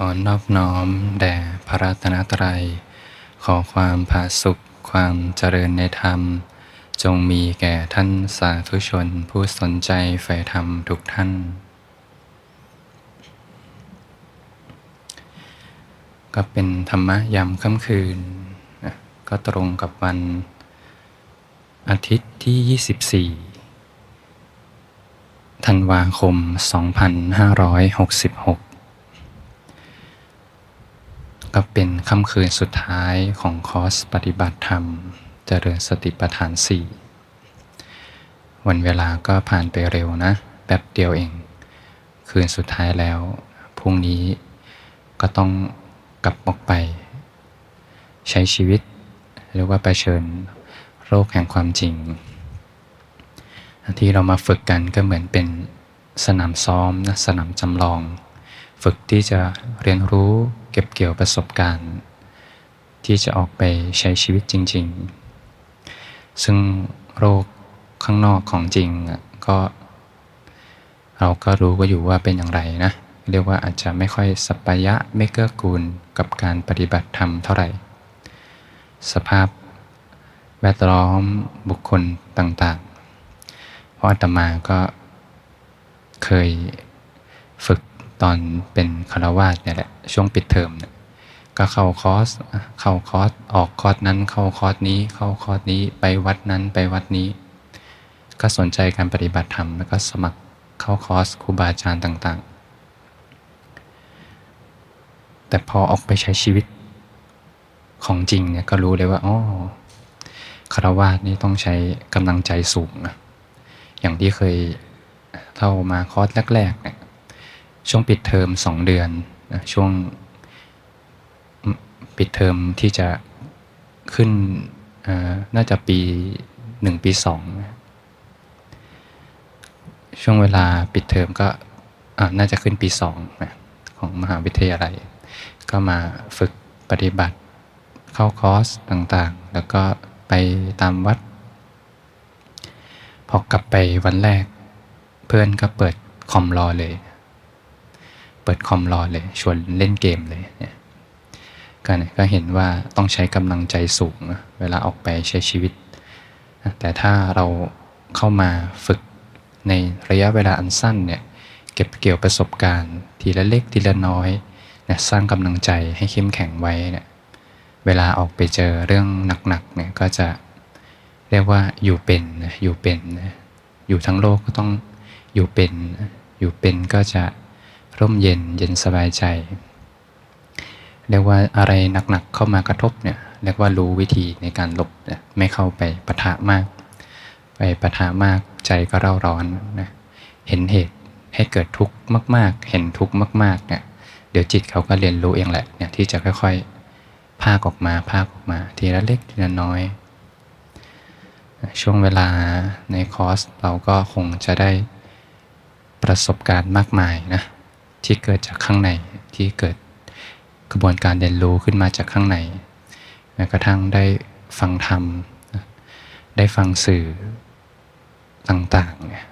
ขอนอบน้อมแด่พระรัตนตรัย ขอความผาสุขความเจริญในธรรม จงมีแก่ท่านสาธุชนผู้สนใจใฝ่ธรรมทุกท่าน ก็เป็นธรรมะยามค่ำคืน ก็ตรงกับวันอาทิตย์ที่ 24 ธันวาคม 2566 ก็เป็นค่ำคืนสุดท้ายของคอร์สปฏิบัติธรรม เจริญสติปัฏฐานสี่วันเวลาก็ผ่านไปเร็วนะ แป๊บเดียวเอง คืนสุดท้ายแล้ว พรุ่งนี้ก็ต้องกลับออกไป ใช้ชีวิต หรือว่าไปเชิญโรคแห่งความจริง ที่เรามาฝึกกันก็เหมือนเป็นสนามซ้อมนะสนามจำลอง ฝึกที่จะเรียนรู้เก็บเกี่ยวประสบการณ์ ที่จะออกไปใช้ชีวิตจริง ๆ ซึ่งโรคข้างนอกของจริงก็ เราก็รู้ก็อยู่ว่าเป็นอย่างไรนะ เรียกว่าอาจจะไม่ค่อยสัปยะไม่เกื้อกูลกับการปฏิบัติธรรมเท่าไหร่ สภาพแวดล้อมบุคคลต่างๆ เพราะอาตมาก็เคยฝึก ตอนเป็นฆราวาสเนี่ยแหละช่วงปิดเทอมเนี่ยก็เข้าคอร์สเข้าคอร์สออกคอร์สนั้น เข้าคอร์สนี้ เข้าคอร์สนี้ไปวัดนั้นไปวัดนี้ ก็สนใจการปฏิบัติธรรมแล้วก็สมัครเข้าคอร์สครูบาอาจารย์ต่างๆ แต่พอออกไปใช้ชีวิตของจริงเนี่ยก็รู้เลยว่าอ๋อคารวาสนี่ต้องใช้กำลังใจสูงนะอย่างที่เคยเท่ามาคอร์สแรกๆเนี่ย ช่วงปิดเทอมสองเดือนนะช่วงปิดเทอมที่จะขึ้นน่าจะปีหนึ่งปีสองช่วงเวลาปิดเทอมก็น่าจะขึ้นปีสองนะของมหาวิทยาลัย ก็มาฝึกปฏิบัติเข้าคอร์สต่างๆ แล้วก็ไปตามวัด พอกลับไปวันแรก เพื่อนก็เปิดคอมรอเลย เปิดคอมรอเลย ชวนเล่นเกมเลยเนี่ยก็ก็เห็นว่าต้องใช้กำลังใจสูง เวลาออกไปใช้ชีวิต แต่ถ้าเราเข้ามาฝึกในระยะเวลาอันสั้นเนี่ยเก็บเกี่ยวประสบการณ์ ทีละเล็กทีละน้อยนะสร้างกำลังใจให้เข้มแข็งไว้เนี่ยเวลาออกไปเจอเรื่องหนักๆเนี่ยก็จะเรียกว่าอยู่เป็นอยู่เป็น อยู่ทั้งโลกก็ต้องอยู่เป็น อยู่เป็นก็จะ ร่มเย็นเย็นสบายใจ เรียกว่าอะไรหนักๆเข้ามากระทบเนี่ยเรียกว่ารู้วิธีในการหลบไม่เข้าไปปะทะมาก ไปปะทะมากใจก็เร่าร้อนนะเห็นเหตุให้เกิดทุกข์มาก ๆ เห็นทุกข์มากๆเนี่ยเดี๋ยวจิตเขาก็เรียนรู้เองแหละเนี่ยที่จะค่อยๆภาคออกมาภาคออกมา ทีละเล็กทีละน้อย ช่วงเวลาในคอร์สเราก็คงจะได้ประสบการณ์มากมายนะ ที่เกิดจากข้างในที่เกิดกระบวนการเรียนรู้ขึ้นมาจากข้างในแม้กระทั่งได้ฟังธรรม ได้ฟังสื่อต่างๆเนี่ย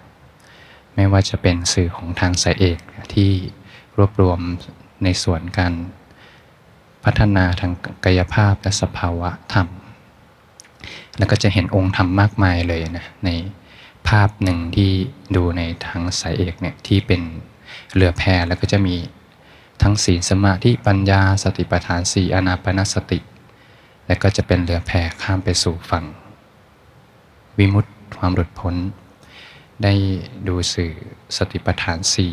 ไม่ว่าจะเป็นสื่อของทางสายเอกที่รวบรวมในส่วนการพัฒนาทางกายภาพและสภาวะธรรม แล้วก็จะเห็นองค์ธรรมมากมายเลยนะในภาพหนึ่งที่ดูในทางสายเอกเนี่ยที่เป็น เรือแพแล้วก็จะมีทั้งศีลสมาธิปัญญาสติปัฏฐานสี่อนาปนสติ และก็จะเป็นเรือแพข้ามไปสู่ฝั่ง วิมุตติความหลุดพ้น ได้ดูสื่อสติปัฏฐานสี่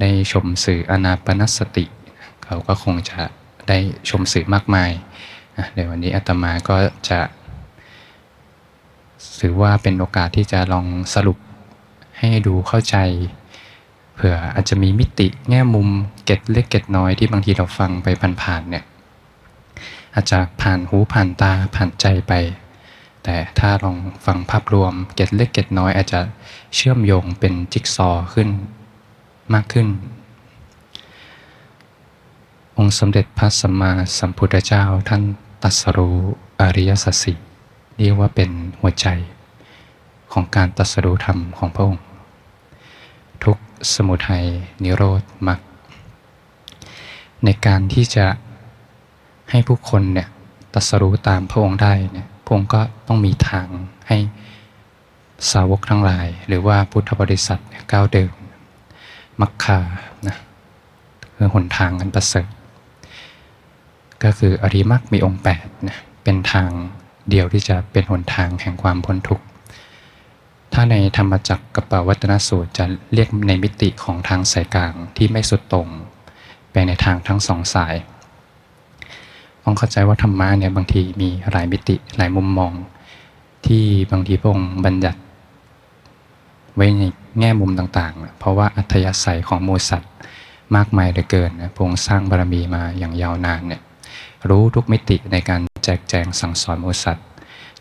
ได้ชมสื่ออนาปนสติ เขาก็คงจะได้ชมสื่อมากมายเดี๋ยววันนี้อาตมาก็จะถือว่าเป็นโอกาสที่จะลองสรุปให้ดูเข้าใจ ผื่ออาจจะมีมิติแง่มุมเก็ดเล็กเก็ดน้อยที่บางทีเราฟังไปผ่านๆเนี่ยอาจจะผ่านหูผ่านตาผ่านใจไป แต่ถ้าลองฟังภาพรวมเก็ดเล็กเก็ดน้อย อาจจะเชื่อมโยงเป็นจิ๊กซอขึ้นมากขึ้น องค์สมเด็จพระสัมมาสัมพุทธเจ้าท่านตัสรู้อริยสัจสี่เรียกว่าเป็นหัวใจของการตัสรู้ธรรมของพระองค์ สมุทัยนิโรธมรรคในการที่จะให้ผู้คนเนี่ยตัสรู้ตามพระองค์ได้เนี่ยพระองค์ก็ต้องมีทางให้สาวกทั้งหลาย หรือว่าพุทธบริษัทก้าวเดินมักคานะคือหนทางกันประเสริฐก็คืออริมักมีองค์8นะเป็นทางเดียวที่จะเป็นหนทางแห่งความพ้นทุกข์ ถ้าในธรรมจักรกับปวัตนสูตรจะเรียกในมิติของทางสายกลางที่ไม่สุดตรงไปในทางทั้งสองสาย ต้องเข้าใจว่าธรรมะเนี่ยบางทีมีหลายมิติหลายมุมมอง ที่บางทีพระองค์บัญญัติ ไว้ในแง่มุมต่างๆ เพราะว่าอัธยาศัยของมูสัตว์มากมายเหลือเกินนะพระองค์สร้างบารมีมาอย่างยาวนานเนี่ยรู้ทุกมิติในการแจกแจงสั่งสอนมูสัตว์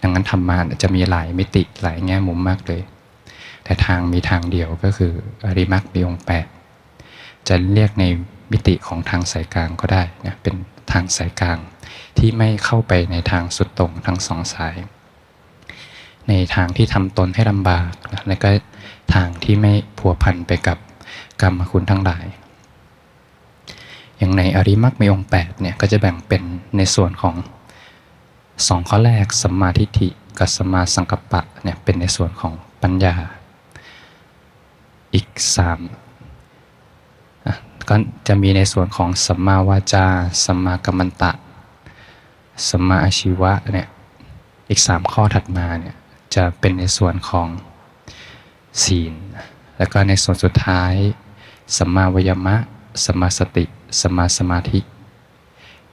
ดังนั้นธรรมะจะมีหลายมิติหลายแง่มุมมากเลย แต่ทางมีทางเดียวก็คืออริมักมีองค์แปดจะเรียกในมิติของทางสายกลางก็ได้นะเป็นทางสายกลางที่ไม่เข้าไปในทางสุดตรงทั้งสองสาย ในทางที่ทำตนให้ลำบากและก็ทางที่ไม่ผัวพันไปกับกรรมคุณทั้งหลาย อย่างในอริมักมีองค์8เนี่ยก็จะแบ่งเป็นในส่วนของ สองข้อแรกสัมมาทิฏฐิกับสัมมาสังกัปปะเนี่ยเป็นในส่วนของปัญญา อีกสามก็จะมีในส่วนของสัมมาวาจาสัมมากัมมันตะสัมมาอาชีวะเนี่ยอีกสามข้อถัดมาเนี่ยจะเป็นในส่วนของศีล แล้วก็ในส่วนสุดท้ายสัมมาวยมะสัมมาสติสัมมาสมาธิ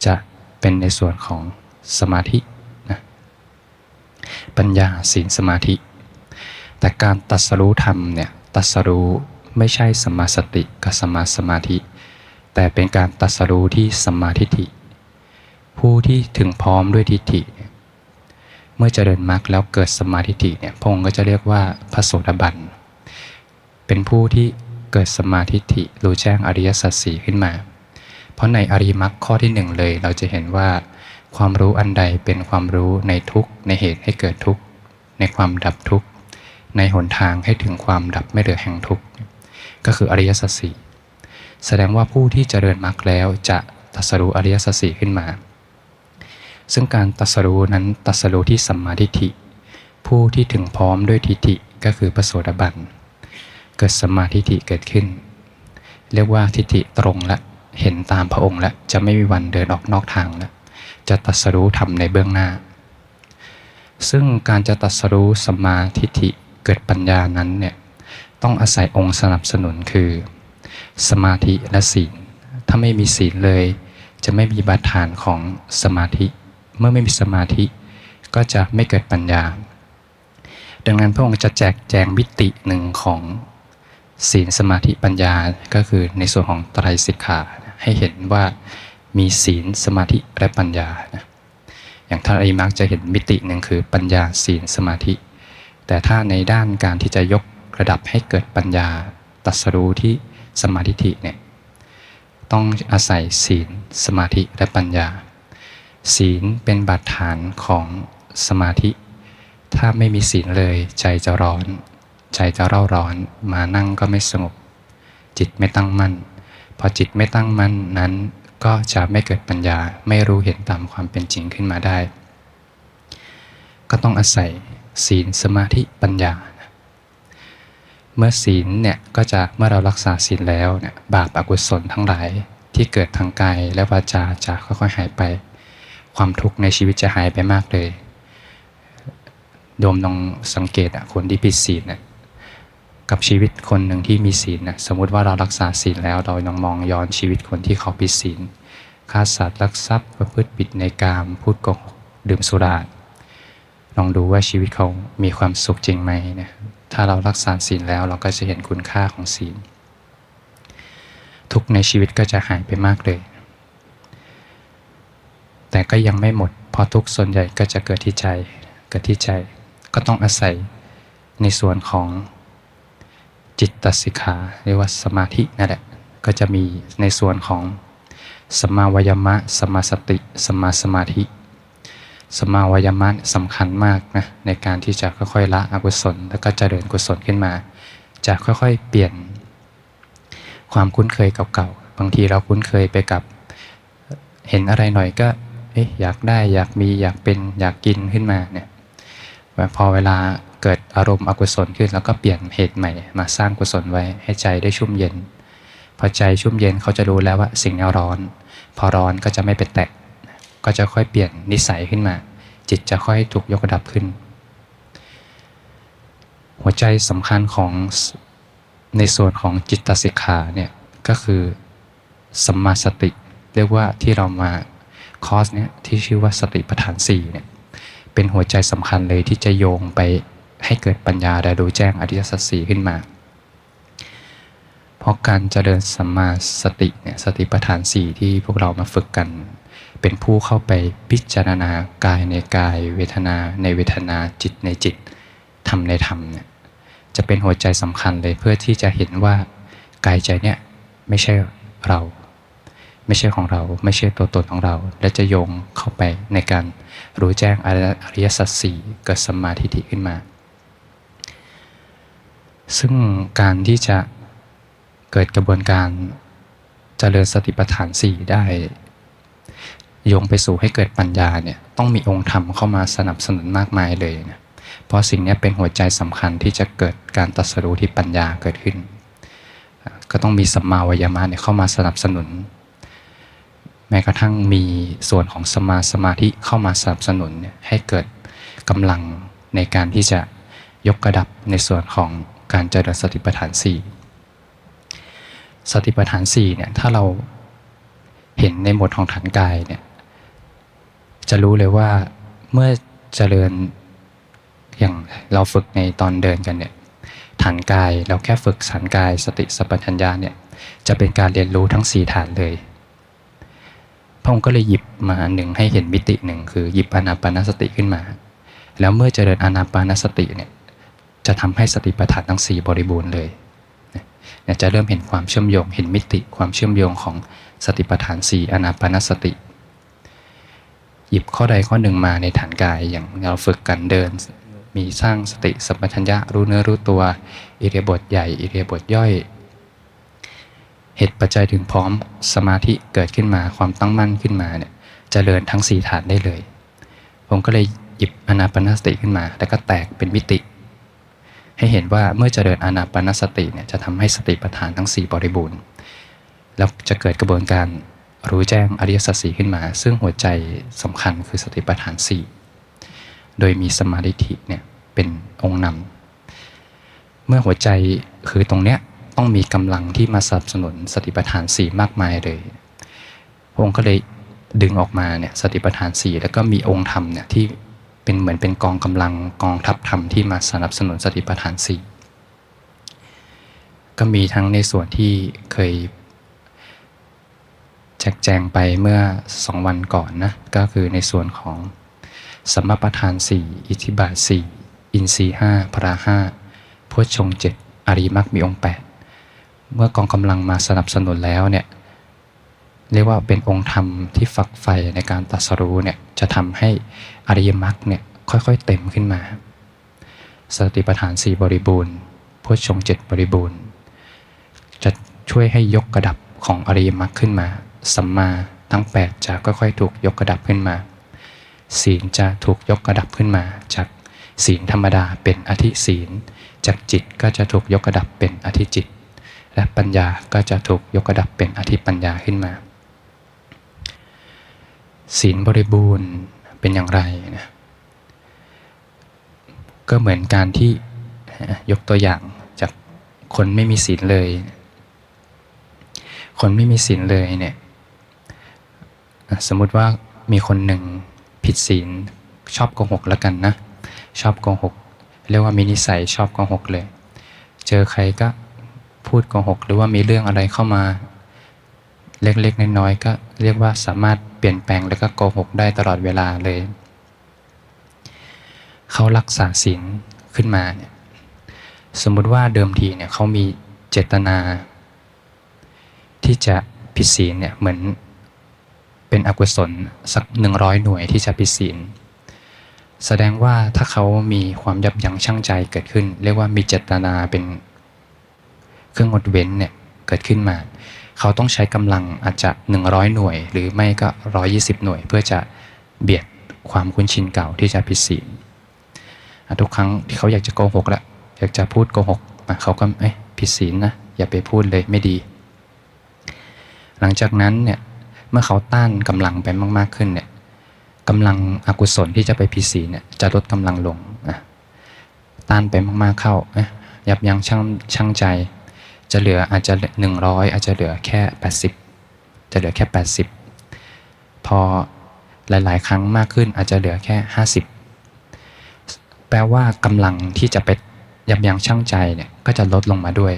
จะเป็นในส่วนของ สมาธินะปัญญาศีลสมาธิ แต่การตัดสรู้ธรรมเนี่ยตัดสรู้ไม่ใช่สมาสติกับสมาสมาธิ แต่เป็นการตัดสรู้ที่สมาธิิผู้ที่ถึงพร้อมด้วยทิฏฐิ เมื่อเจริญมรรคแล้วเกิดสมาธิิเนี่ยพงก็จะเรียกว่าพระโสดาบันเป็นผู้ที่เกิดสมาธิิรู้แจ้งอริยสัจสีขึ้นมา เพราะในอริมักข้อที่หนึ่งเลยเราจะเห็นว่า ความรู้อันใดเป็นความรู้ในทุกในเหตุให้เกิดทุกในความดับทุกในหนทางให้ถึงความดับไม่เหลือแห่งทุกก็คืออริยสัจสี่แสดงว่าผู้ที่เจริญมรรคแล้วจะตัสรู้อริยสัจสี่ขึ้นมา ซึ่งการตัสรู้นั้นตัสรู้ที่สัมมาทิฏฐิ ผู้ที่ถึงพร้อมด้วยทิฏฐิก็คือพระโสดาบันเกิดสัมมาทิฏฐิเกิดขึ้น เรียกว่าทิฏฐิตรงและเห็นตามพระองค์และจะไม่มีวันเดินออกนอกทางแล้ว จะตัสรู้ทำในเบื้องหน้า ซึ่งการจะตัสรู้สมาทิฏฐิเกิดปัญญานั้นเนี่ยต้องอาศัยองค์สนับสนุนคือ สมาธิและศีล ถ้าไม่มีศีลเลย จะไม่มีบาดฐานของสมาธิ เมื่อไม่มีสมาธิ ก็จะไม่เกิดปัญญา ดังนั้นพระองค์จะแจกแจงมิติหนึ่งของศีลสมาธิปัญญาก็คือในส่วนของไตรสิกขาให้เห็นว่า มีศีลสมาธิและปัญญาอย่างท่านอริมักจะเห็นมิติหนึ่งคือปัญญาศีลสมาธิ แต่ถ้าในด้านการที่จะยกระดับให้เกิดปัญญาตัสรู้ที่สมาธิเนี่ยต้องอาศัยศีลสมาธิและปัญญา ศีลเป็นบาดฐานของสมาธิ ถ้าไม่มีศีลเลยใจจะร้อน ใจจะเร่าร้อนมานั่งก็ไม่สงบ จิตไม่ตั้งมั่น พอจิตไม่ตั้งมั่นนั้น ก็จะไม่เกิดปัญญาไม่รู้เห็นตามความเป็นจริงขึ้นมาได้ ก็ต้องอาศัยศีลสมาธิปัญญา เมื่อศีลเนี่ยก็จะเมื่อเรารักษาศีลแล้วเนี่ยบาปอกุศลทั้งหลายที่เกิดทางกายและวาจาจะค่อยๆหายไป ความทุกข์ในชีวิตจะหายไปมากเลยโดมลองสังเกตคนที่ผิดศีลเนะ กับชีวิตคนหนึ่งที่มีศีลนะสมมุติว่าเรารักษาศีลแล้วเราลองมองย้อนชีวิตคนที่เขาผิดศีลฆ่าสัตว์ลักทรัพย์ประพฤติผิดในกามพูดโกหกดื่มสุราลองดูว่าชีวิตเขามีความสุขจริงไหมนะถ้าเรารักษาศีลแล้วเราก็จะเห็นคุณค่าของศีล ทุกในชีวิตก็จะหายไปมากเลย แต่ก็ยังไม่หมด เพราะทุกส่วนใหญ่ก็จะเกิดที่ใจ เกิดที่ใจ ก็ต้องอาศัยในส่วนของ จิตตสิกขาเรียกว่าสมาธินั่นแหละก็จะมีในส่วนของสมาวายมะสมาสติสมาสมาธิสมาวายมะสำคัญมากนะในการที่จะค่อยๆละอกุศล แล้วก็จเจริญกุศลขึ้นมา จะค่อยๆ เปลี่ยน ความคุ้นเคยเก่าๆบางทีเราคุ้นเคยไปกับ เห็นอะไรหน่อยก็อยากได้อยากมีอยากเป็นอยากกินขึ้นมาเนี่ยพอเวลา เกิดอารมณ์อกุศลขึ้น แล้วก็เปลี่ยนเหตุใหม่ มาสร้างกุศลไว้ให้ใจได้ชุ่มเย็น พอใจชุ่มเย็นเขาจะรู้แล้วว่าสิ่งนี้ร้อน พอร้อนก็จะไม่ไปแตะ ก็จะค่อยเปลี่ยนนิสัยขึ้นมา จิตจะค่อยถูกยกระดับขึ้น หัวใจสำคัญของในส่วนของจิตสิกขาเนี่ยก็คือสัมมาสติ เรียกว่าที่เรามาคอร์สเนี่ยที่ชื่อว่าสติปัฏฐาน4เนี่ยเป็นหัวใจสำคัญเลยที่จะโยงไป ให้เกิดปัญญาและดูแจ้งอริยสัจสี่ขึ้นมา เพราะการเจริญสัมมาสติเนี่ยสติปัฏฐานสี่ที่พวกเรามาฝึกกัน เป็นผู้เข้าไปพิจารณากายในกาย เวทนาในเวทนาจิตในจิตธรรมในธรรมเนี่ยจะเป็นหัวใจสำคัญเลยเพื่อที่จะเห็นว่ากายใจเนี่ยไม่ใช่เรา ไม่ใช่ของเราไม่ใช่ตัวตนของเรา และจะโยงเข้าไปในการรู้แจ้งอริยสัจสี่เกิดสมาธิิขึ้นมา ซึ่งการที่จะเกิดกระบวนการเจริญสติปัฏฐานสี่ได้โยงไปสู่ให้เกิดปัญญาเนี่ยต้องมีองค์ธรรมเข้ามาสนับสนุนมากมายเลยนะเพราะสิ่งนี้เป็นหัวใจสำคัญที่จะเกิดการตัดสรู้ที่ปัญญาเกิดขึ้น ก็ต้องมีสัมมาวายามะเนี่ยเข้ามาสนับสนุน แม้กระทั่งมีส่วนของสมาสมาธิเข้ามาสนับสนุนให้เกิดกำลังในการที่จะยกกระดับในส่วนของ การเจริญสติปัฏฐาน 4 สติปัฏฐาน4เนี่ยถ้าเราเห็นในหมวดของฐานกายเนี่ยจะรู้เลยว่าเมื่อเจริญอย่างเราฝึกในตอนเดินกันเนี่ยฐานกายเราแค่ฝึกฐานกายสติสัพพัญญาเนี่ยจะเป็นการเรียนรู้ทั้ง 4 ฐานเลย พระองค์ก็เลยหยิบมาหนึ่งให้เห็นมิติหนึ่งคือหยิบอนาปานสติขึ้นมา แล้วเมื่อเจริญอนาปานสติเนี่ย จะทำให้สติปัฏฐานทั้ง 4 บริบูรณ์เลยเนี่ยจะเริ่มเห็นความเชื่อมโยง เห็นมิติความเชื่อมโยงของสติปัฏฐาน 4 อนาปานสติ หยิบข้อใดข้อหนึ่งมาในฐานกายอย่างเราฝึกกันเดิน มีสร้างสติสัมปชัญญะรู้เนื้อรู้ตัว อิเดียบทใหญ่ อิเดียบทย่อยเหตุปัจจัยถึงพร้อมสมาธิเกิดขึ้นมาความตั้งมั่นขึ้นมาเนี่ยจเจริญทั้งสี่ฐานได้เลย ผมก็เลยหยิบอนาปนสติขึ้นมา แล้วก็แตกเป็นมิติ ให้เห็นว่าเมื่อจเจริญอนาปนสติเนี่ยจะทำให้สติปัฏฐานทั้ง 4 บริบูรณ์ แล้วจะเกิดกระบวนการรู้แจ้งอริยสัจสี่ขึ้นมา ซึ่งหัวใจสำคัญคือสติปัฏฐาน 4 โดยมีสมาธิเนี่ยเป็นองค์นำเมื่อหัวใจคือตรงเนี้ยต้องมีกำลังที่มาสนับสนุนสติปัฏฐานสี่มากมายเลยองค์ก็เลยดึงออกมาเนี่ยสติปัฏฐานสี่แล้วก็มีองค์ธรรมเนี่ยที่ เป็นเหมือนเป็นกองกำลังกองทัพธรรมที่มาสนับสนุนสติปัฏฐานสี่ก็มีทั้งในส่วนที่เคยแจกแจงไปเมื่อสองวันก่อนนะก็คือในส่วนของสมประทานสี่อิทธิบาทสี่อินทรีห้าพระห้าพุทชงเจ็ดอริมักมีองค์แปดเมื่อกองกำลังมาสนับสนุนแล้วเนี่ยเรียกว่าเป็นองค์ธรรมที่ฝักใฝ่ในการตัดสรู้เนี่ยจะทำให้ อริยมรรคเนี่ยค่อยๆเต็มขึ้นมา สติปัฏฐานสี่บริบูรณ์พุทชงเจ็ดบริบูรณ์ จะช่วยให้ยกกระดับของอริยมรรคขึ้นมาสัมมาทั้ง 8 จะค่อยๆ ถูกยกกระดับขึ้นมา ศีลจะถูกยกกระดับขึ้นมา จากศีลธรรมดาเป็นอธิศีล จากจิตก็จะถูกยกกระดับเป็นอธิจิต และปัญญาก็จะถูกยกกระดับเป็นอธิปัญญาขึ้นมา ศีลบริบูรณ์ เป็นอย่างไรนะก็เหมือนการที่ยกตัวอย่างจากคนไม่มีศีลเลย คนไม่มีศีลเลยเนี่ยสมมุติว่ามีคนหนึ่งผิดศีลชอบโกหกแล้วกันนะ ชอบโกหก เรียกว่ามีนิสัยชอบโกหกเลย เจอใครก็พูดโกหก หรือว่ามีเรื่องอะไรเข้ามา เล็กๆน้อยๆก็เรียกว่าสามารถเปลี่ยนแปลงแล้วก็โกหกได้ตลอดเวลาเลย เขารักษาศีลขึ้นมาเนี่ยสมมุติว่าเดิมทีเนี่ยเขามีเจตนา ที่จะผิดศีลเนี่ยเหมือนเป็นอกุศลสักหนึ่งร้อยหน่วยที่จะผิดศีลแสดงว่าถ้าเขามีความยับยั้งชั่งใจเกิดขึ้น เรียกว่ามีเจตนาเป็นเครื่องงดเว้นเนี่ยเกิดขึ้นมา เขาต้องใช้กำลังอาจจะ 100 หน่วย หรือไม่ก็ 120 หน่วย เพื่อจะเบียดความคุ้นชินเก่าที่จะผิดศีลทุกครั้งที่เขาอยากจะโกหกละอยากจะพูดโกหกเขาก็เอ้ยผิดศีลนะอย่าไปพูดเลยไม่ดี หลังจากนั้นเนี่ยเมื่อเขาต้านกำลังไปมากๆขึ้นเนี่ยกำลังอกุศลที่จะไปผิดศีลเนี่ยจะลดกำลังลงต้านไปมากๆเข้ายับยั้งชั่งชั่งใจ จะเหลืออาจจะหนึ่งร้อยอาจจะเหลือแค่แปดสิบจะเหลือแค่แปดสิบพอหลาย ๆ ครั้งมากขึ้นอาจจะเหลือแค่ห้าสิบแปลว่ากำลังที่จะไปยับยั้งชั่งใจเนี่ยก็จะลดลงมาด้วย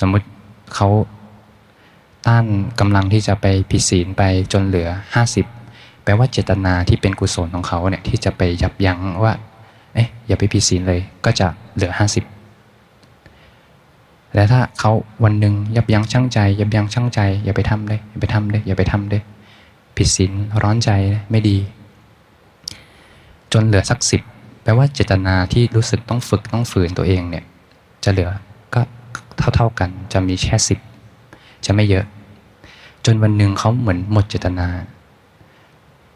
สมมติเขาต้านกำลังที่จะไปผิดศีลไปจนเหลือ 50 แปลว่าเจตนาที่เป็นกุศลของเขาเนี่ยที่จะไปยับยั้งว่า เอ๊ะอย่าไปผิดศีลเลยก็จะเหลือ 50 แต่ถ้าเขาวันหนึ่งยับยั้งชั่งใจ ยับยั้งชั่งใจ อย่าไปทำเลยอย่าไปทำเลยอย่าไปทำเลยผิดศีลร้อนใจไม่ดี จนเหลือสักสิบแปลว่าเจตนาที่รู้สึกต้องฝึกต้องฝืนตัวเองเนี่ย จะเหลือก็เท่าๆกัน จะมีแค่สิบจะไม่เยอะ จนวันหนึ่งเขาเหมือนหมดเจตนา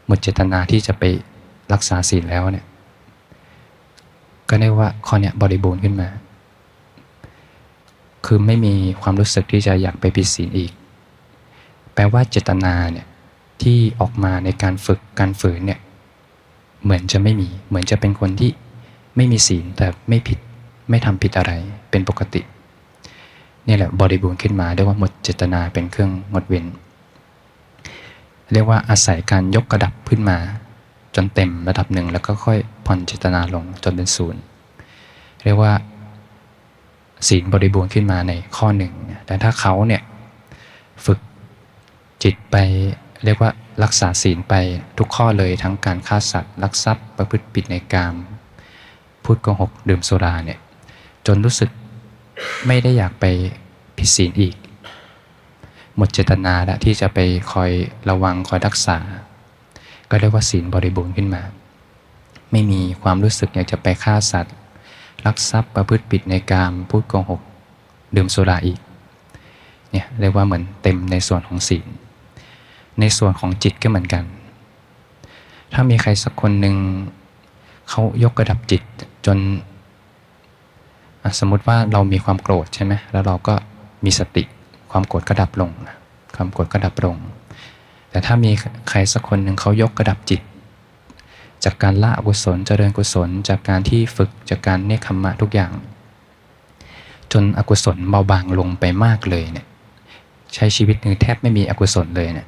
หมดเจตนาที่จะไปรักษาศีลแล้วเนี่ย ก็เรียกว่าข้อเนี้ยบริบูรณ์ขึ้นมา คือไม่มีความรู้สึกที่จะอยากไปผิดศีลอีก แปลว่าเจตนาเนี่ยที่ออกมาในการฝึกการฝืนเนี่ยเหมือนจะไม่มี เหมือนจะเป็นคนที่ไม่มีศีลแต่ไม่ผิดไม่ทำผิดอะไรเป็นปกตินี่แหละบริบูรณ์ขึ้นมาเรียกว่าหมดเจตนาเป็นเครื่องงดเว้น เรียกว่าอาศัยการยกกระดับขึ้นมา จนเต็มระดับหนึ่งแล้วก็ค่อยผ่อนเจตนาลงจนเป็นศูนย์เรียกว่า ศีลบริบูรณ์ขึ้นมาในข้อหนึ่ง แต่ถ้าเขาเนี่ยฝึกจิตไปเรียกว่ารักษาศีลไปทุกข้อเลยทั้งการฆ่าสัตว์ลักทรัพย์ประพฤติผิดในกามพูดโกหกดื่มสุราเนี่ยจนรู้สึกไม่ได้อยากไปผิดศีลอีก หมดเจตนาล้วที่จะไปคอยระวังคอยรักษา ก็เรียกว่าศีลบริบูรณ์ขึ้นมา ไม่มีความรู้สึกอยากจะไปฆ่าสัตว์ ลักทรัพย์ประพฤติผิดในกามพูดโกหก ดื่มสุราอีกเนี่ยเรียกว่าเหมือนเต็มในส่วนของศีล ในส่วนของจิตก็เหมือนกัน ถ้ามีใครสักคนหนึ่งเขายกระดับจิตจน สมมุติว่าเรามีความโกรธใช่ไหมแล้วเราก็มีสติความโกรธก็ดับลง ความโกรธก็ดับลง แต่ถ้ามีใครสักคนหนึ่งเขายกระดับจิต จากการละอกุศลเจริญกุศล จากการที่ฝึกจากการเนคขมะทุกอย่าง จนอกุศลเบาบางลงไปมากเลยเนี่ยใช้ชีวิตนึงแทบไม่มีอกุศลเลยเนี่ย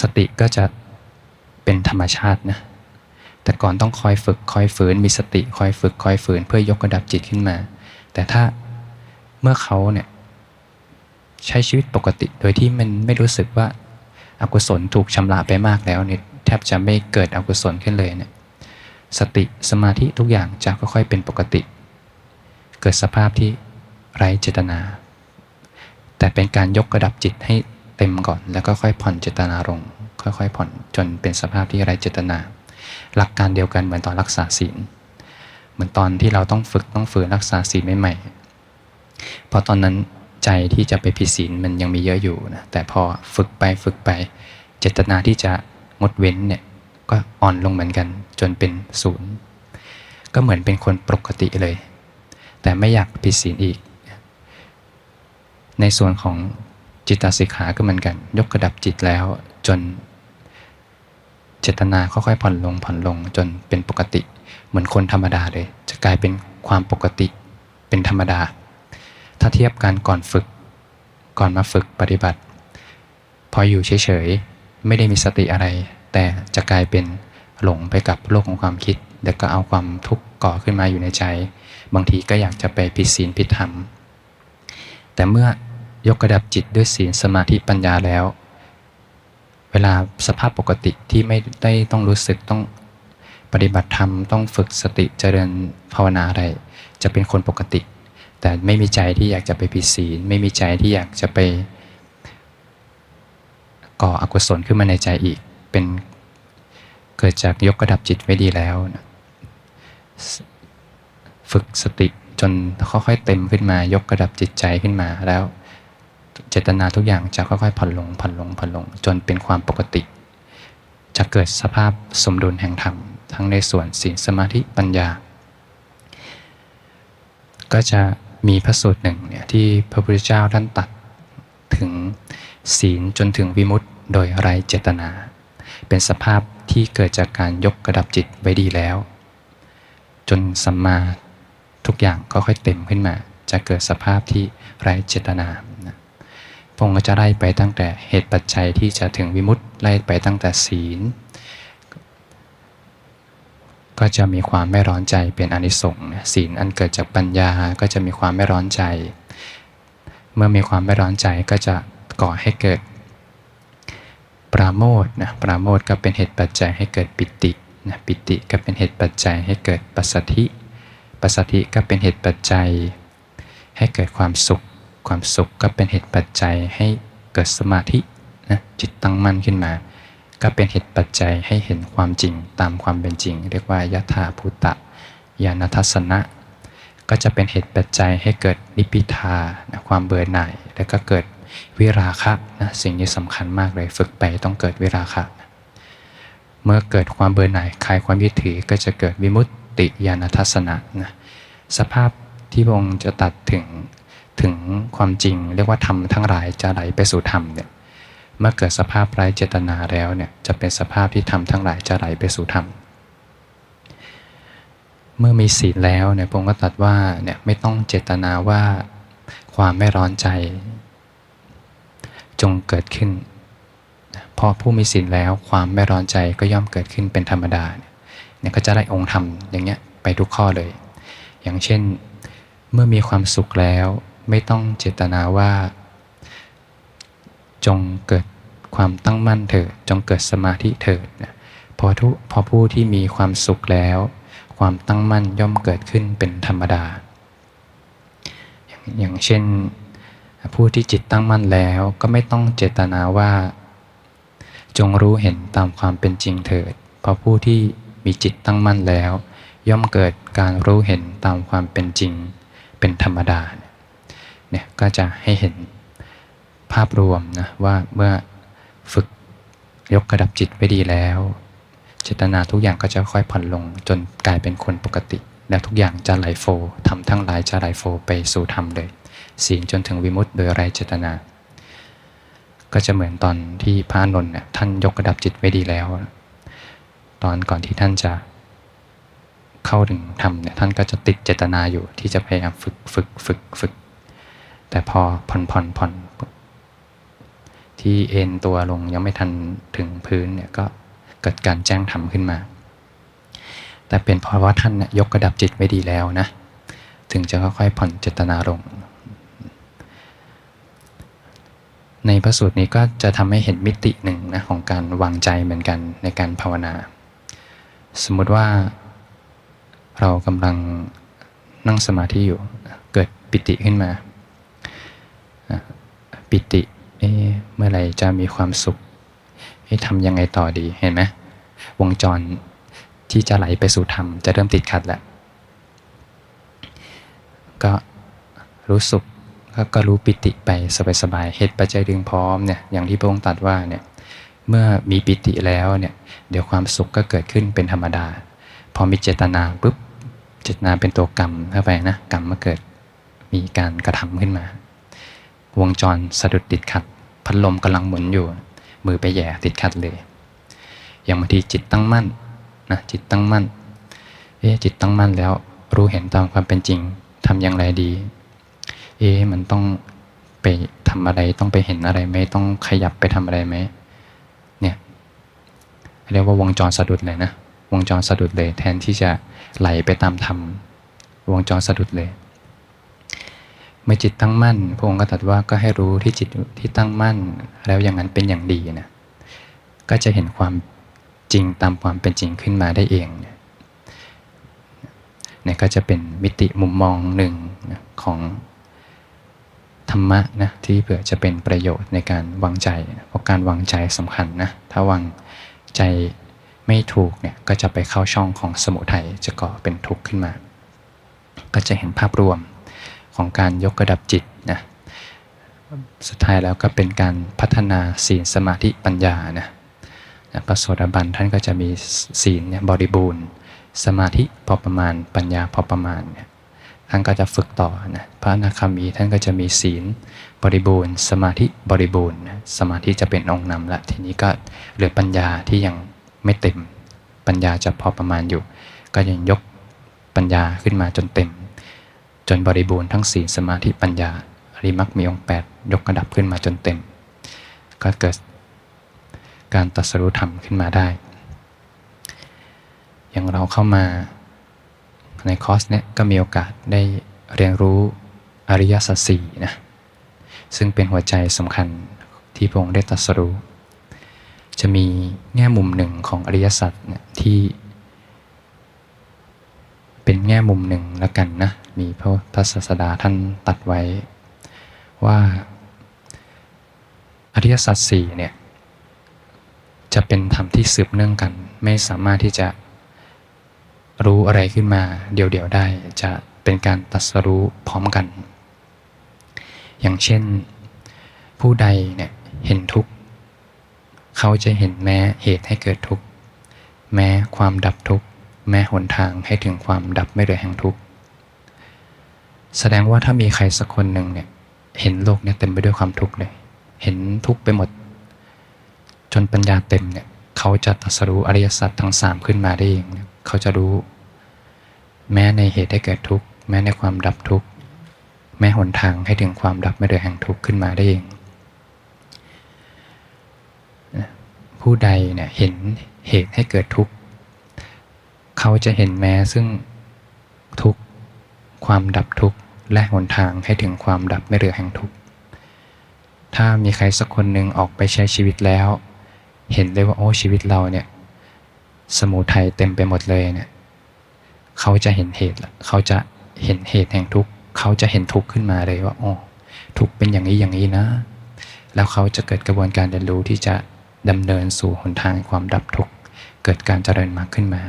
สติก็จะเป็นธรรมชาตินะแต่ก่อนต้องคอยฝึกคอยฝืนมีสติคอยฝึกคอยฝืนเพื่อยกระดับจิตขึ้นมา แต่ถ้าเมื่อเขาเนี่ยใช้ชีวิตปกติโดยที่มันไม่รู้สึกว่าอากุศลถูกชำระไปมากแล้วเนี่ย ทบจะไม่เกิดอกุศลขึ้นเลยเนี่ยสติสมาธิทุกอย่างจะค่อยๆเป็นปกติ เกิดสภาพที่ไร้เจตนา แต่เป็นการยกระดับจิตให้เต็มก่อน แล้วก็ค่อยผ่อนเจตนาลงค่อยๆ ผ่อนจนเป็นสภาพที่ไร้เจตนา หลักการเดียวกันเหมือนตอนรักษาศีล เหมือนตอนที่เราต้องฝึกต้องฝืนรักษาศีลใหม่ๆเพราะตอนนั้นใจที่จะไปผิดศีลมันยังมีเยอะอยู่นะแต่พอฝึกไปฝึกไป เจตนาที่จะ งดเว้นเนี่ยก็อ่อนลงเหมือนกัน จนเป็นศูนย์ก็เหมือนเป็นคนปกติเลย แต่ไม่อยากผิดศีลอีก ในส่วนของจิตตสิกขาก็เหมือนกันยกกระดับจิตแล้วจนเจตนาค่อยๆผ่อนลงผ่อนลงจนเป็นปกติ เหมือนคนธรรมดาเลย จะกลายเป็นความปกติเป็นธรรมดา ถ้าเทียบกันก่อนฝึกก่อนมาฝึกปฏิบัติ พออยู่เฉยๆ ไม่ได้มีสติอะไร แต่จะกลายเป็นหลงไปกับโลกของความคิด แล้วก็เอาความทุกข์ก่อขึ้นมาอยู่ในใจ บางทีก็อยากจะไปผิดศีลผิดธรรม แต่เมื่อยกระดับจิตด้วยศีลสมาธิปัญญาแล้ว เวลาสภาพปกติที่ไม่ได้ต้องรู้สึกต้องปฏิบัติธรรมต้องฝึกสติเจริญภาวนาอะไร จะเป็นคนปกติ แต่ไม่มีใจที่อยากจะไปผิดศีล ไม่มีใจที่อยากจะไป ก่ออกุศลขึ้นมาในใจอีก เป็นเกิดจากยกระดับจิตไว้ดีแล้วนะฝึกสติจนค่อยๆเต็มขึ้นมายกระดับจิตใจขึ้นมาแล้ว เจตนาทุกอย่างจะค่อยๆผ่อนลงผ่อนลงผ่อนลง จนเป็นความปกติ จะเกิดสภาพสมดุลแห่งธรรม ทั้งในส่วนศีลสมาธิปัญญา ก็จะมีพระสูตรหนึ่งเนี่ยที่พระพุทธเจ้าท่านตัดถึงศีลจนถึงวิมุตต์ โดยไรเจตนา เป็นสภาพที่เกิดจากการยกกระดับจิตไว้ดีแล้ว จนสัมมาทุกอย่างก็ค่อยเต็มขึ้นมา จะเกิดสภาพที่ไรเจตนาพงก็จะไล่ไปตั้งแต่เหตุปัจจัยที่จะถึงวิมุตต์ไล่ไปตั้งแต่ศีล ก็จะมีความไม่ร้อนใจเป็นอนิสงส์ศีลอันเกิดจากปัญญาก็จะมีความไม่ร้อนใจ เมื่อมีความไม่ร้อนใจก็จะก่อให้เกิด ปราโมทนะปราโมทก็เป็นเหตุปัจจัยให้เกิดปิตินะปิติก็เป็นเหตุปัจจัยให้เกิดปัสสธิปัสสธิก็เป็นเหตุปัจจัย ให้เกิดความสุข ความสุขก็เป็นเหตุปัจจัยให้เกิดสมาธินะจิตตั้งมั่นขึ้นมา ก็เป็นเหตุปัจจัยให้เห็นความจริงตามความเป็นจริง เรียกว่ายถาภูตะญาณทัศนะ ก็จะเป็นเหตุปัจจัยให้เกิดนิพิทานะความเบื่อหน่าย แล้วก็เกิด วิราคะนะสิ่งนี้สำคัญมากเลยฝึกไปต้องเกิดวิราคะ เมื่อเกิดความเบื่อหน่ายคลายความยึดถือก็จะเกิดวิมุตติญาณทัศนะนะสภาพที่พระองค์จะตัดถึงถึงความจริง เรียกว่าธรรมทั้งหลายจะไหลไปสู่ธรรมเนี่ยเมื่อเกิดสภาพไร้เจตนาแล้วเนี่ยจะเป็นสภาพที่ธรรมทั้งหลายจะไหลไปสู่ธรรมเมื่อมีศีลแล้วเนี่ยพงค์ก็ตัดว่าเนี่ยไม่ต้องเจตนาว่าความไม่ร้อนใจ จงเกิดขึ้น พอผู้มีศีลแล้วความไม่ร้อนใจก็ย่อมเกิดขึ้นเป็นธรรมดาเนี่ยก็จะได้องค์ธรรมอย่างเงี้ยไปทุกข้อเลย อย่างเช่น เมื่อมีความสุขแล้วไม่ต้องเจตนาว่า จงเกิดความตั้งมั่นเถิดจงเกิดสมาธิเถิดพอทุพอผู้ที่มีความสุขแล้ว ความตั้งมั่นย่อมเกิดขึ้นเป็นธรรมดา อย่างเช่น ผู้ที่จิตตั้งมั่นแล้วก็ไม่ต้องเจตนาว่า จงรู้เห็นตามความเป็นจริงเถิด เพราะผู้ที่มีจิตตั้งมั่นแล้ว ย่อมเกิดการรู้เห็นตามความเป็นจริง เป็นธรรมดาเนี่ยก็จะให้เห็นภาพรวมนะว่าเมื่อฝึกยกกระดับจิตไปดีแล้ว เจตนาทุกอย่างก็จะค่อยผ่อนลงจนกลายเป็นคนปกติ แล้วทุกอย่างจะไหลโฟทำทั้งหลายจะไหลโฟไปสู่ธรรมเลย ศีลจนถึงวิมุตต์โดยไรเจตนา ก็จะเหมือนตอนที่พระนนท์เนี่ยท่านยกระดับจิตไว้ดีแล้ว ตอนก่อนที่ท่านจะเข้าถึงธรรมเนี่ยท่านก็จะติดเจตนาอยู่ที่จะพยายามฝึกฝึกฝึกฝึก แต่พอผ่อนผ่อนผ่อนที่เอ็นตัวลงยังไม่ทันถึงพื้นเนี่ยก็เกิดการแจ้งธรรมขึ้นมา แต่เป็นเพราะว่าท่านยยกระดับจิตไว้ดีแล้วนะ ถึงจะค่อยๆผ่อนเจตนาลง ในพระสูตรนี้ก็จะทำให้เห็นมิติหนึ่งนะของการวางใจเหมือนกันในการภาวนา สมมติว่าเรากำลังนั่งสมาธิอยู่เกิดปิติขึ้นมา ปิติเเมื่อไหร่จะมีความสุขให้ทำยังไงต่อดีเห็นไหมวงจรที่จะไหลไปสู่ธรรมจะเริ่มติดขัดแล้วก็รู้สึก ก็รู้ปิติไปสบายๆเหตุปัจจัยดึงพร้อมเนี่ยอย่างที่พระองค์ตรัสว่าเนี่ยเมื่อมีปิติแล้วเนี่ยเดี๋ยวความสุขก็เกิดขึ้นเป็นธรรมดา พอมีเจตนาปุ๊บเจตนาเป็นตัวกรรมเข้าไปนะกรรมมาเกิดมีการกระทำขึ้นมา วงจรสะดุดติดขัด พัดลมกำลังหมุนอยู่ มือไปแย่ติดขัดเลย อย่างบางทีจิตตั้งมั่นนะจิตตั้งมั่นเอ๊จิตตั้งมั่นแล้วรู้เห็นตามความเป็นจริงทำอย่างไรดี เอ๊มันต้องไปทำอะไรต้องไปเห็นอะไรไหมต้องขยับไปทำอะไรไหมเนี่ยเรียกว่าวงจรสะดุดเลยนะวงจรสะดุดเลย แทนที่จะไหลไปตามธรรมวงจรสะดุดเลย เมื่อจิตตั้งมั่นพระองค์ก็ตรัสว่าก็ให้รู้ที่จิตที่ตั้งมั่น แล้วอย่างนั้นเป็นอย่างดีนะก็จะเห็นความจริงตามความเป็นจริงขึ้นมาได้เองเนี่ยก็จะเป็นมิติมุมมองหนึ่งของ ธรรมะนะที่เผื่อจะเป็นประโยชน์ในการวางใจเพราะการวางใจสำคัญนะถ้าวางใจไม่ถูกเนี่ยก็จะไปเข้าช่องของสมุทัยจะก่อเป็นทุกข์ขึ้นมา ก็จะเห็นภาพรวมของการยกระดับจิตนะสุดท้ายแล้วก็เป็นการพัฒนาศีลสมาธิปัญญานะพระโสดาบันท่านก็จะมีศีลเนี่ยบริบูรณ์ สมาธิพอประมาณปัญญาพอประมาณเนี่ย ท่านก็จะฝึกต่อนะพระอนาคามีท่านก็จะมีศีลบริบูรณ์ สมาธิบริบูรณ์ สมาธิจะเป็นองค์นำละทีนี้ก็เหลือปัญญาที่ยังไม่เต็ม ปัญญาจะพอประมาณอยู่ ก็ยังยกปัญญาขึ้นมาจนเต็ม จนบริบูรณ์ทั้งศีลสมาธิปัญญาอริมักมีองค์ 8 ยกระดับขึ้นมาจนเต็ม ก็เกิดการตัดสรุธรรมขึ้นมาได้ อย่างเราเข้ามา ในคอร์สเนี้ยก็มีโอกาสได้เรียนรู้อริยสัจสี่นะซึ่งเป็นหัวใจสำคัญที่พระองค์ได้ตรัสรู้ จะมีแง่มุมหนึ่งของอริยสัจเนี่ยที่ เป็นแง่มุมหนึ่งแล้วกันนะ มีพระทศาสดาท่านตัดไว้ว่าอริยสัจสี่เนี่ยจะเป็นธรรมที่สืบเนื่องกัน ไม่สามารถที่จะ รู้อะไรขึ้นมา เดี่ยวๆได้จะเป็นการตัดสรู้พร้อมกัน อย่างเช่น ผู้ใดเนี่ยเห็นทุกข์เขาจะเห็นแม้เหตุให้เกิดทุกข์แม้ความดับทุกข์แม้หนทางให้ถึงความดับไม่เหลือแห่งทุกข์แสดงว่าถ้ามีใครสักคนหนึ่งเนี่ยเห็นโลกเนี่ยเต็มไปด้วยความทุกข์เลย เห็นทุกข์ไปหมด จนปัญญาเต็มเนี่ยเขาจะตรัสรู้อริยสัจทั้งสามขึ้นมาได้เอง เขาจะรู้ แม้ในเหตุให้เกิดทุกข์ แม้ในความดับทุกข์ แม้หนทางให้ถึงความดับไม่เดือแห่งทุกข์ขึ้นมาได้เอง ผู้ใดเนี่ยเห็นเหตุให้เกิดทุกข์ เขาจะเห็นแม้ซึ่งทุกข์ความดับทุกข์ และหนทางให้ถึงความดับไม่เหลือแห่งทุกข์ ถ้ามีใครสักคนหนึ่งออกไปใช้ชีวิตแล้ว เห็นเลยว่าโอ้ชีวิตเราเนี่ย สมุทัยเต็มไปหมดเลยเนี่ยเขาจะเห็นเหตุเขาจะเห็นเหตุแห่งทุกข์เขาจะเห็นทุกข์ขึ้นมาเลยว่าโอ้ทุกข์เป็นอย่างนี้อย่างนี้นะ แล้วเขาจะเกิดกระบวนการเรียนรู้ที่จะดำเนินสู่หนทางความดับทุกข์เกิดการเจริญมากขึ้นมา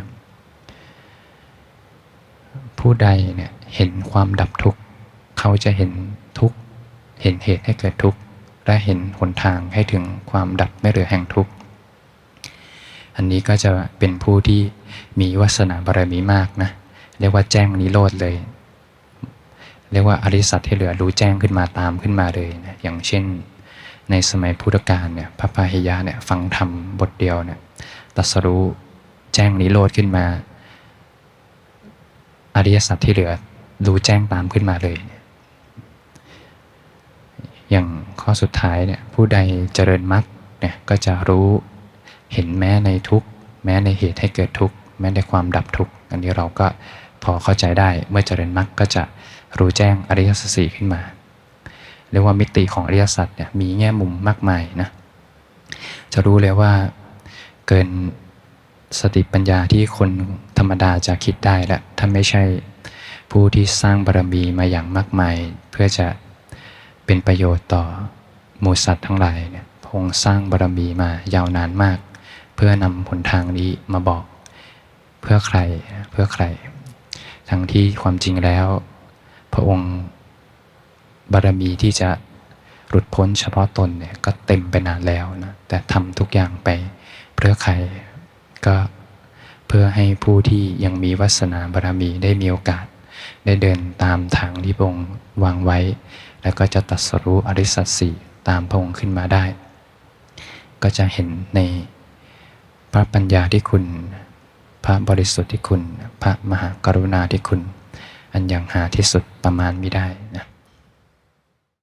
ผู้ใดเนี่ยเห็นความดับทุกข์เขาจะเห็นทุกข์เห็นเหตุให้เกิดทุกข์และเห็นหนทางให้ถึงความดับไม่เหลือแห่งทุกข์ อันนี้ก็จะเป็นผู้ที่มีวาสนาบารมีมากนะ เรียกว่าแจ้งนิโรธเลย เรียกว่าอริสัตที่เหลือรู้แจ้งขึ้นมาตามขึ้นมาเลยนะอย่างเช่น ในสมัยพุทธกาลเนี่ยพระพาหิยะเนี่ยฟังธรรมบทเดียวเนี่ยตัสรู้แจ้งนิโรธขึ้นมา อริยสัจที่เหลือรู้แจ้งตามขึ้นมาเลย อย่างข้อสุดท้ายเนี่ยผู้ใดเจริญมรรคเนี่ยก็จะรู้ เห็นแม้ในทุกแม้ในเหตุให้เกิดทุกแม้ในความดับทุกอันนี้เราก็พอเข้าใจได้เมื่อเจริญมรรคก็จะรู้แจ้งอริยสัจสี่ขึ้นมาเรียกว่ามิติของอริยสัจเนี่ยมีแง่มุมมากมายนะจะรู้เลยว่าเกินสติปัญญาที่คนธรรมดาจะคิดได้และถ้าไม่ใช่ผู้ที่สร้างบารมีมาอย่างมากมาย เพื่อจะเป็นประโยชน์ต่อหมูสัตว์ทั้งหลายเนี่ยพงสร้างบารมีมายาวนานมาก พื่อนำผลทางนี้มาบอกเพื่อใครเพื่อใคร ทั้งที่ความจริงแล้ว พระองค์บารมีที่จะหลุดพ้นเฉพาะตนเนี่ยก็เต็มไปนานแล้วนะแต่ทำทุกอย่างไปเพื่อใครก็เพื่อให้ผู้ที่ยังมีวาสนาบารมีได้มีโอกาส ได้เดินตามทางที่พระองค์วางไว้ แล้วก็จะตัดสรู้อริสัตสีตามพระองค์ขึ้นมาได้ ก็จะเห็นใน พระปัญญาที่คุณ พระบริสุทธิ์ที่คุณ พระมหากรุณาที่คุณ อันยังหาที่สุดประมาณไม่ได้นะ